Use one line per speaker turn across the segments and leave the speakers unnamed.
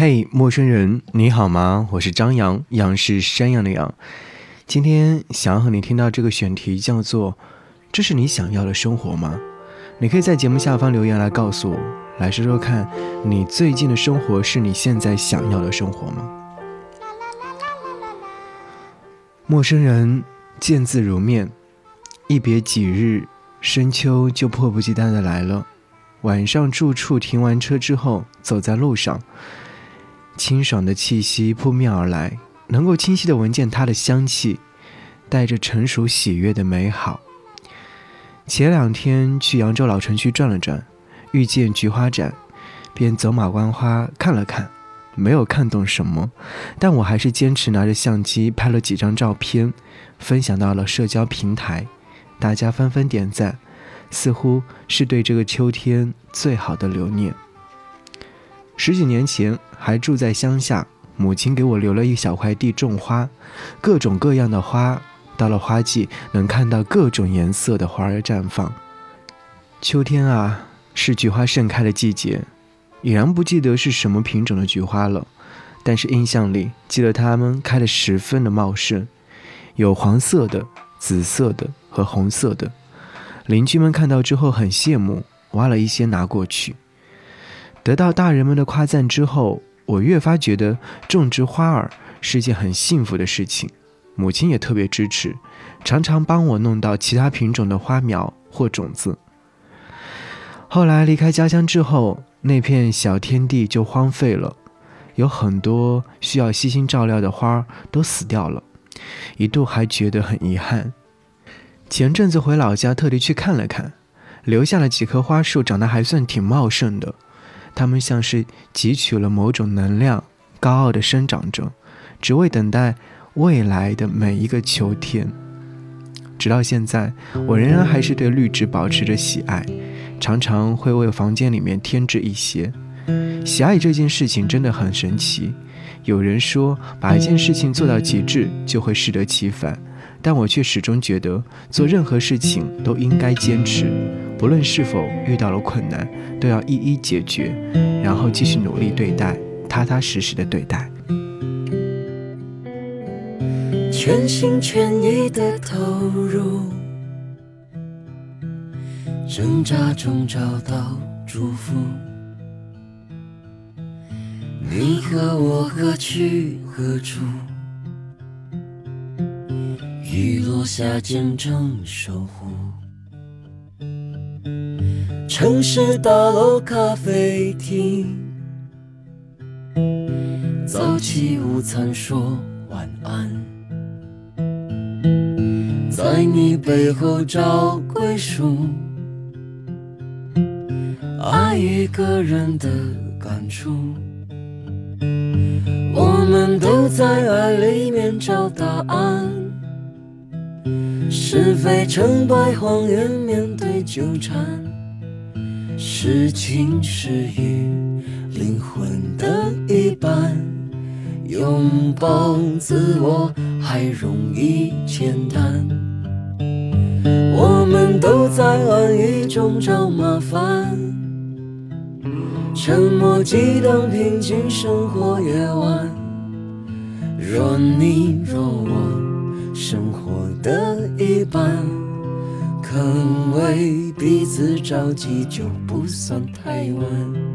嘿，陌生人，你好吗？我是张扬，杨是山羊的羊。今天想要和你听到这个选题，叫做“这是你想要的生活吗？”你可以在节目下方留言来告诉我，来说说看你最近的生活是你现在想要的生活吗？陌生人见字如面，一别几日，深秋就迫不及待的来了。晚上住处停完车之后，走在路上，清爽的气息扑面而来，能够清晰的闻见它的香气，带着成熟喜悦的美好。前两天去扬州老城区转了转，遇见菊花展，便走马观花看了看。没有看懂什么，但我还是坚持拿着相机拍了几张照片，分享到了社交平台，大家纷纷点赞，似乎是对这个秋天最好的留念。十几年前还住在乡下，母亲给我留了一小块地种花，各种各样的花，到了花季能看到各种颜色的花儿绽放。秋天啊，是菊花盛开的季节。已然不记得是什么品种的菊花了，但是印象里记得它们开得十分的茂盛，有黄色的、紫色的和红色的。邻居们看到之后很羡慕，挖了一些拿过去。得到大人们的夸赞之后，我越发觉得种植花儿是件很幸福的事情。母亲也特别支持，常常帮我弄到其他品种的花苗或种子。后来离开家乡之后。那片小天地就荒废了，有很多需要悉心照料的花儿都死掉了，一度还觉得很遗憾。前阵子回老家，特地去看了看，留下了几棵花树，长得还算挺茂盛的。它们像是汲取了某种能量，高傲地生长着，只为等待未来的每一个秋天。直到现在，我仍然还是对绿植保持着喜爱。常常会为房间里面添置一些。喜爱这件事情真的很神奇。有人说，把一件事情做到极致就会适得其反，但我却始终觉得，做任何事情都应该坚持，不论是否遇到了困难，都要一一解决，然后继续努力对待，踏踏实实的对待。
全心全意的投入。挣扎中找到祝福，你和我何去何处？雨落下见证守护。城市大楼咖啡厅，早起午餐说晚安，在你背后找归属。爱一个人的感触，我们都在爱里面找答案。是非成败，谎言面对纠缠，是情是雨，灵魂的一半。拥抱自我还容易简单，我们都在安逸中找麻烦。沉默激荡，平静生活夜晚。若你若我，生活的一半，肯为彼此着急，就不算太晚。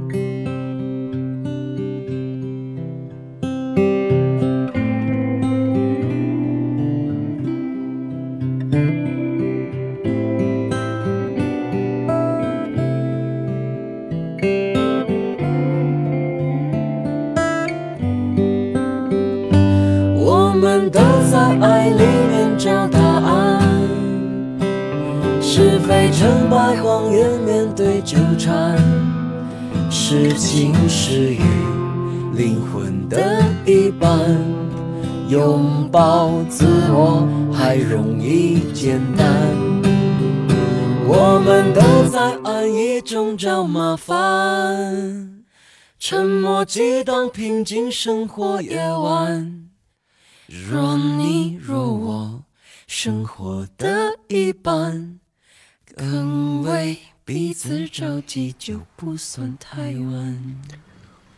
败，谎言面对纠缠，是晴是雨，灵魂的一半。拥抱自我还容易简单，我们都在安逸中找麻烦，沉默激荡，平静生活夜晚。若你若我，生活的一半，更为彼此着急，就不算太晚。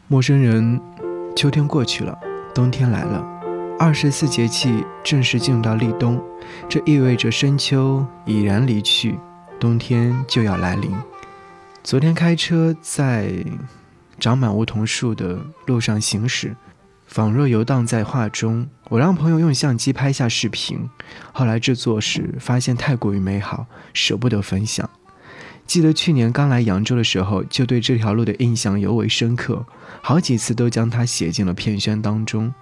陌生人，秋天过去了，冬天来了，二十四节气正式进入到立冬，这意味着深秋已然离去，冬天就要来临。昨天开车在长满梧桐树的路上行驶，仿若游荡在画中。我让朋友用相机拍下视频，后来制作时发现太过于美好，舍不得分享。记得去年刚来扬州的时候，就对这条路的印象尤为深刻，好几次都将它写进了片宣当中。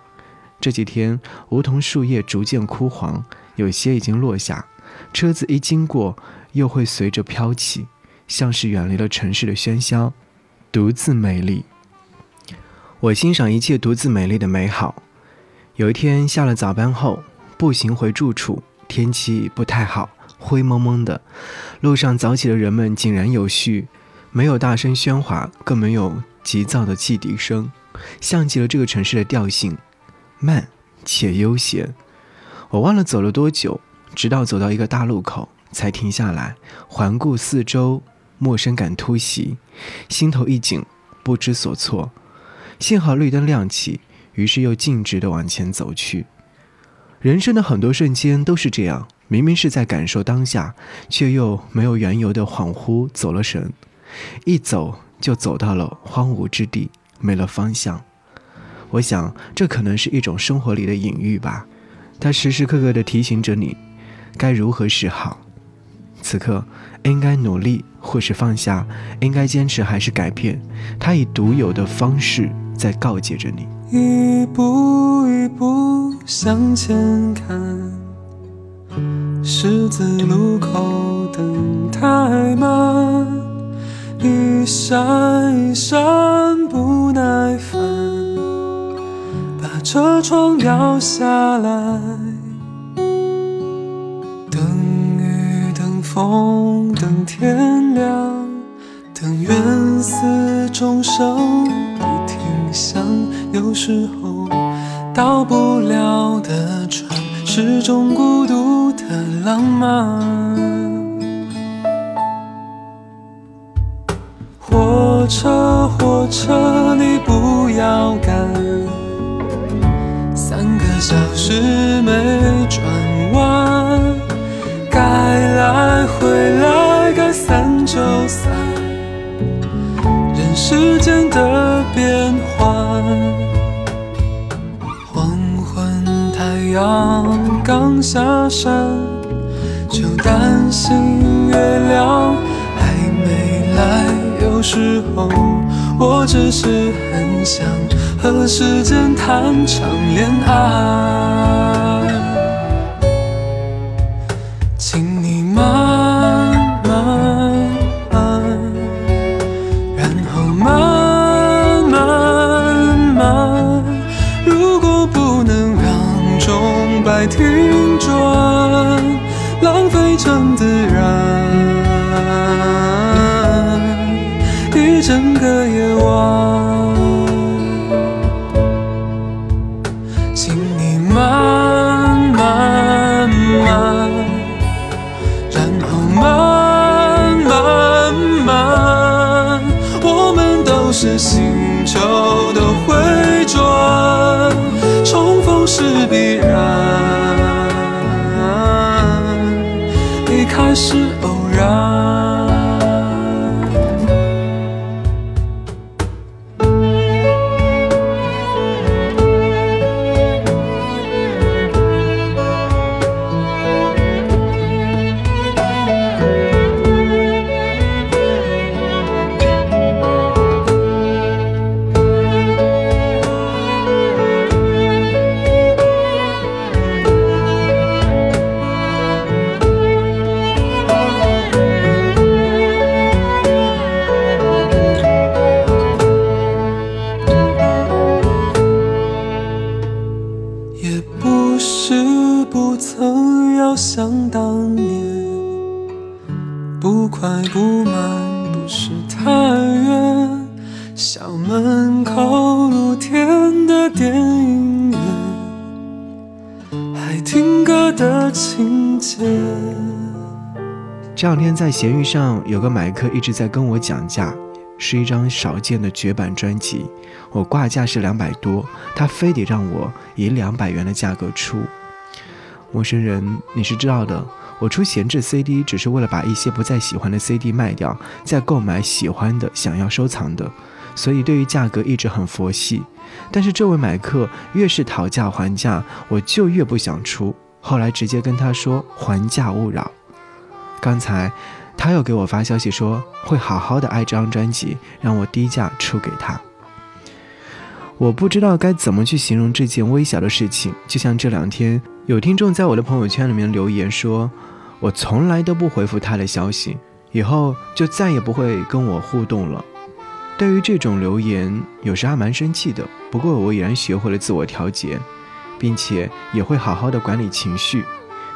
这几天，梧桐树叶逐渐枯黄，有些已经落下，车子一经过，又会随着飘起，像是远离了城市的喧嚣，独自美丽。我欣赏一切独自美丽的美好。有一天下了早班后，步行回住处，天气不太好。灰蒙蒙的，路上早起的人们井然有序，没有大声喧哗，更没有急躁的汽笛声，像极了这个城市的调性，慢且悠闲。我忘了走了多久，直到走到一个大路口，才停下来，环顾四周，陌生感突袭，心头一紧，不知所措。幸好绿灯亮起，于是又径直的往前走去。人生的很多瞬间都是这样。明明是在感受当下，却又没有缘由的恍惚走了神，一走就走到了荒芜之地，没了方向。我想，这可能是一种生活里的隐喻吧。它时时刻刻地提醒着你，该如何是好。此刻，应该努力或是放下，应该坚持还是改变。它以独有的方式在告诫着你，
一步一步向前看。十字路口等太慢，一闪一闪不耐烦，把车窗摇下来。等雨等风等天亮，等缘死终生想。有时候到不了的船，是种孤独。的浪漫，火车火车你不要赶，三个小时没转弯，该来回来该散就散，人世间的变黄昏太阳。刚下山，就担心月亮还没来。有时候，我只是很想和时间谈场恋爱。更自然，一整个夜晚，是偶然。电影院，还听歌的情节。
这两天在闲鱼上有个买客一直在跟我讲价，是一张少见的绝版专辑，我挂价是两百多，他非得让我以两百元的价格出。陌生人，你是知道的，我出闲置 CD 只是为了把一些不再喜欢的 CD 卖掉，再购买喜欢的、想要收藏的，所以对于价格一直很佛系。但是这位买客越是讨价还价，我就越不想出。后来直接跟他说还价勿扰。刚才他又给我发消息说会好好的爱这张专辑，让我低价出给他。我不知道该怎么去形容这件微小的事情，就像这两天有听众在我的朋友圈里面留言说，我从来都不回复他的消息，以后就再也不会跟我互动了。对于这种留言，有时还蛮生气的。不过我已然学会了自我调节，并且也会好好的管理情绪。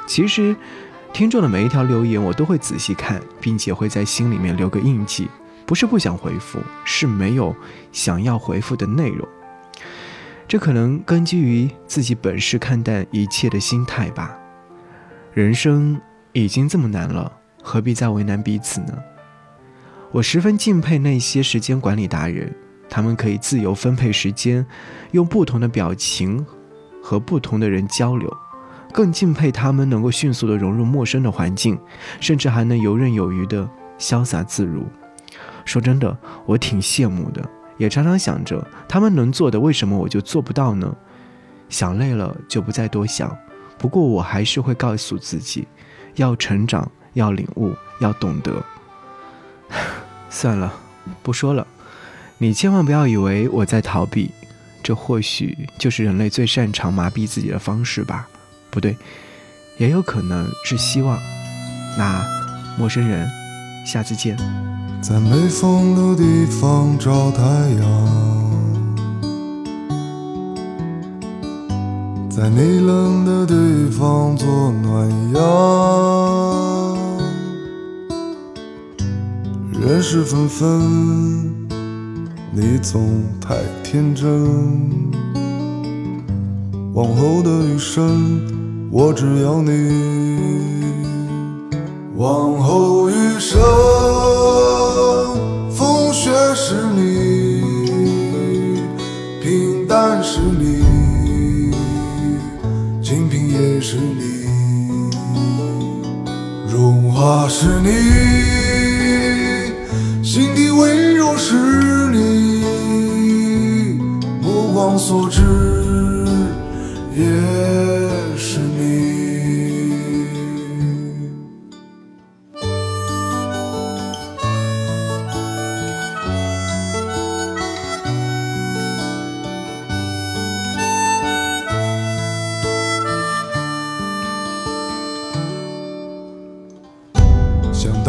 其实，听众的每一条留言我都会仔细看，并且会在心里面留个印记。不是不想回复，是没有想要回复的内容。这可能根基于自己本是看淡一切的心态吧。人生已经这么难了，何必再为难彼此呢？我十分敬佩那些时间管理达人，他们可以自由分配时间，用不同的表情和不同的人交流。更敬佩他们能够迅速地融入陌生的环境，甚至还能游刃有余地潇洒自如。说真的，我挺羡慕的。也常常想着他们能做的，为什么我就做不到呢？想累了就不再多想。不过我还是会告诉自己，要成长，要领悟，要懂得。算了，不说了。你千万不要以为我在逃避，这或许就是人类最擅长麻痹自己的方式吧？不对，也有可能是希望。那，陌生人，下次见。
在没风的地方找太阳，在你冷的地方做暖阳。人事纷纷，你总太天真。往后的余生，我只要你。往后余生。风雪是你，平淡是你，清贫也是你，荣华是你，心底温柔是你，目光所至也。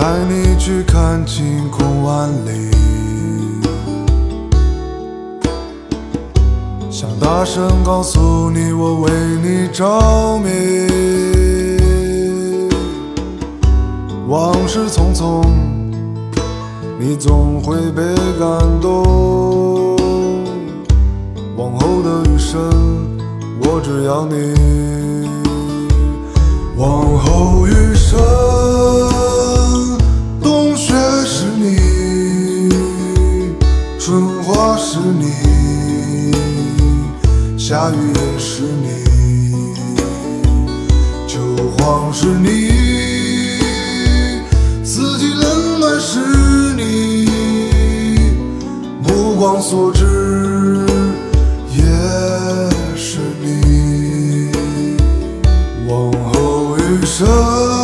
带你去看晴空万里，想大声告诉你，我为你着迷。往事匆匆，你总会被感动。往后的余生，我只要你。往后余光所至也是你，往后余生。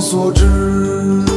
所知。